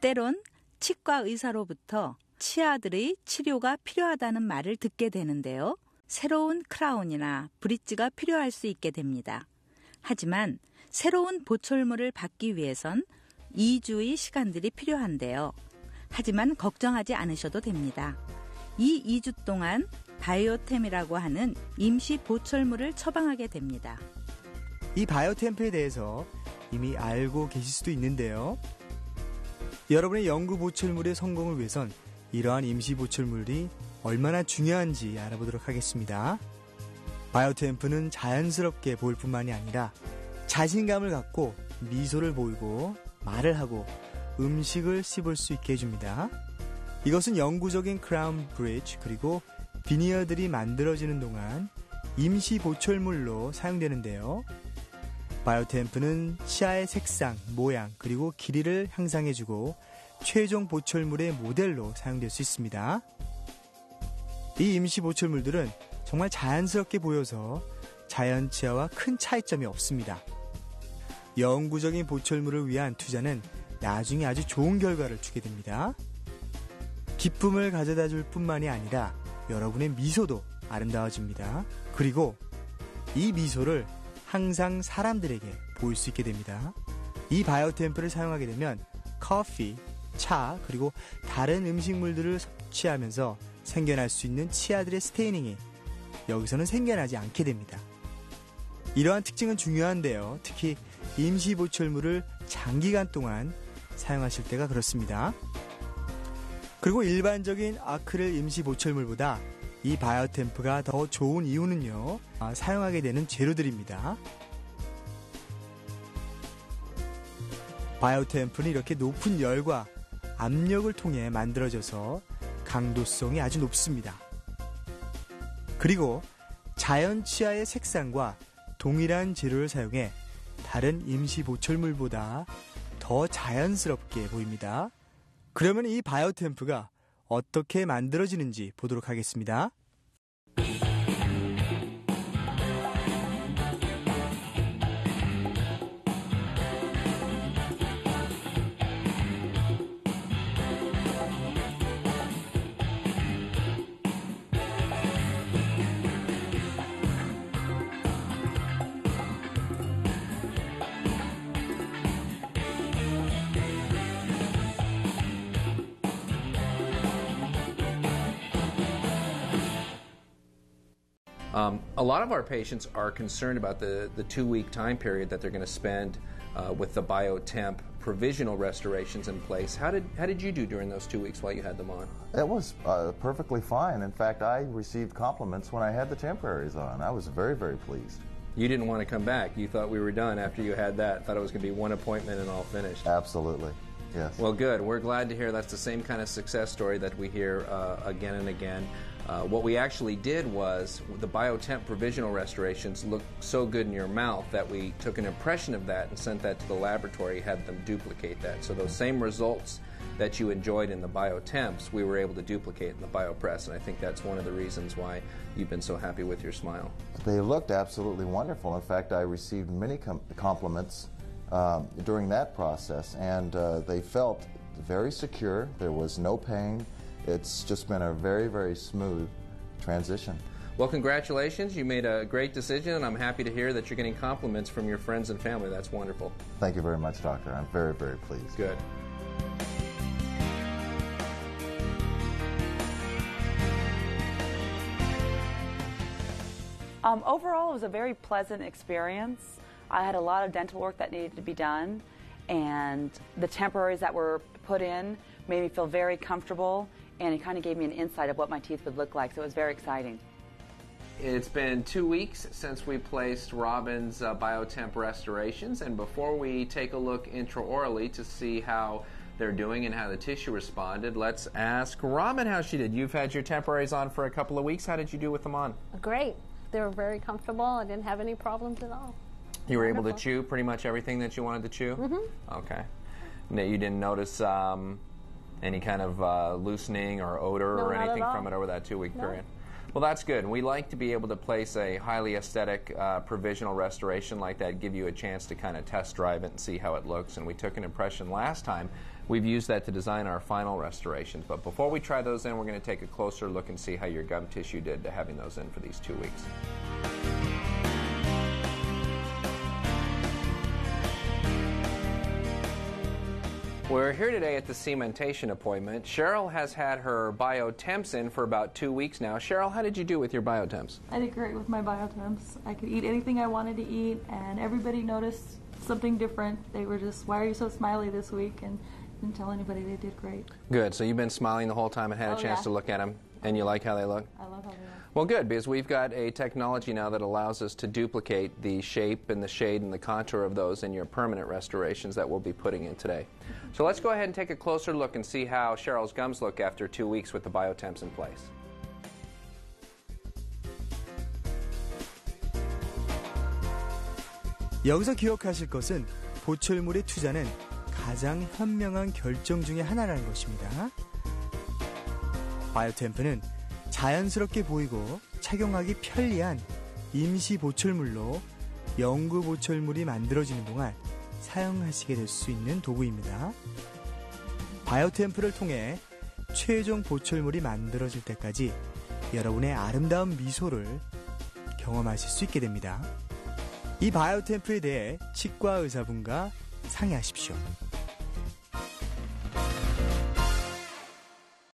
때론 치과 의사로부터 치아들의 치료가 필요하다는 말을 듣게 되는데요. 새로운 크라운이나 브릿지가 필요할 수 있게 됩니다. 하지만 새로운 보철물을 받기 위해선 2주의 시간들이 필요한데요. 하지만 걱정하지 않으셔도 됩니다. 이 2주 동안 바이오템이라고 하는 임시 보철물을 처방하게 됩니다. 이 바이오템프에 대해서 이미 알고 계실 수도 있는데요. 여러분의 연구 보철물의 성공을 위해선 이러한 임시 보철물이 얼마나 중요한지 알아보도록 하겠습니다. 바이오템프는 자연스럽게 보일 뿐만이 아니라 자신감을 갖고 미소를 보이고 말을 하고 음식을 씹을 수 있게 해줍니다. 이것은 영구적인 크라운 브릿지 그리고 비니어들이 만들어지는 동안 임시 보철물로 사용되는데요. 바이오템프는 치아의 색상, 모양, 그리고 길이를 향상해주고 최종 보철물의 모델로 사용될 수 있습니다. 이 임시 보철물들은 정말 자연스럽게 보여서 자연 치아와 큰 차이점이 없습니다. 영구적인 보철물을 위한 투자는 나중에 아주 좋은 결과를 주게 됩니다. 기쁨을 가져다 줄 뿐만이 아니라 여러분의 미소도 아름다워집니다. 그리고 이 미소를 항상 사람들에게 보일 수 있게 됩니다. 이 바이오템프를 사용하게 되면 커피, 차, 그리고 다른 음식물들을 섭취하면서 생겨날 수 있는 치아들의 스테이닝이 여기서는 생겨나지 않게 됩니다. 이러한 특징은 중요한데요. 특히 임시 보철물을 장기간 동안 사용하실 때가 그렇습니다. 그리고 일반적인 아크릴 임시 보철물보다 이 바이오템프가 더 좋은 이유는요, 아, 사용하게 되는 재료들입니다. 바이오템프는 이렇게 높은 열과 압력을 통해 만들어져서 강도성이 아주 높습니다. 그리고 자연 치아의 색상과 동일한 재료를 사용해 다른 임시 보철물보다 더 자연스럽게 보입니다. 그러면 이 바이오템프가 어떻게 만들어지는지 보도록 하겠습니다. Um, a lot of our patients are concerned about the, the two week time period that they're going to spend uh, with the biotemp provisional restorations in place. How did, how did you do during those two weeks while you had them on? It was uh, perfectly fine. In fact, I received compliments when I had the temporaries on. I was very, very pleased. You didn't want to come back. You thought we were done after you had that. Thought it was going to be one appointment and all finished. Absolutely. Yes. Well, good. We're glad to hear that's the same kind of success story that we hear uh, again and again. Uh, what we actually did was the biotemp provisional restorations looked so good in your mouth that we took an impression of that and sent that to the laboratory, had them duplicate that. So those same results that you enjoyed in the biotemps, we were able to duplicate in the biopress, and I think that's one of the reasons why you've been so happy with your smile. They looked absolutely wonderful. In fact, I received many com- compliments um, during that process, and uh, they felt very secure. There was no pain. It's just been a very, very smooth transition. Well, congratulations. You made a great decision, and I'm happy to hear that you're getting compliments from your friends and family. That's wonderful. Thank you very much, Doctor. I'm very, very pleased. Good. Um, overall, it was a very pleasant experience. I had a lot of dental work that needed to be done, and the temporaries that were put in made me feel very comfortable, and it kind of gave me an insight of what my teeth would look like, so it was very exciting. It's been two weeks since we placed Robin's uh, Biotemp restorations, and before we take a look intraorally to see how they're doing and how the tissue responded, let's ask Robin how she did. You've had your temporaries on for a couple of weeks. How did you do with them on? Great. They were very comfortable. I didn't have any problems at all. You were able to chew pretty much everything that you wanted to chew? Mm-hmm. Okay. No, you didn't notice um, any kind of uh, loosening or odor No, or anything from it over that two week No. period? Well, that's good. We like to be able to place a highly aesthetic uh, provisional restoration like that, give you a chance to kind of test drive it and see how it looks. And we took an impression last time We've used that to design our final restorations. But before we try those in, we're going to take a closer look and see how your gum tissue did to having those in for these two weeks. We're here today at the cementation appointment. Cheryl has had her biotemps in for about two weeks now. Cheryl, how did you do with your biotemps? I did great with my biotemps. I could eat anything I wanted to eat, and everybody noticed something different. They were just, "Why are you so smiley this week?" and didn't tell anybody. They did great. Good. So you've been smiling the whole time and had a Oh, chance yeah. to look at them, and you like how they look? I love how they look. Well, good, because we've got a technology now that allows us to duplicate the shape and the shade and the contour of those in your permanent restorations that we'll be putting in today. So let's go ahead and take a closer look and see how Cheryl's gums look after two weeks with the biotemps in place. 여기서 기억하실 것은 보철물의 투자는 가장 현명한 결정 중의 하나라는 것입니다. 바이오템프는 자연스럽게 보이고 착용하기 편리한 임시 보철물로 영구 보철물이 만들어지는 동안 사용하시게 될 수 있는 도구입니다. 바이오템프를 통해 최종 보철물이 만들어질 때까지 여러분의 아름다운 미소를 경험하실 수 있게 됩니다. 이 바이오템프에 대해 치과 의사분과 상의하십시오.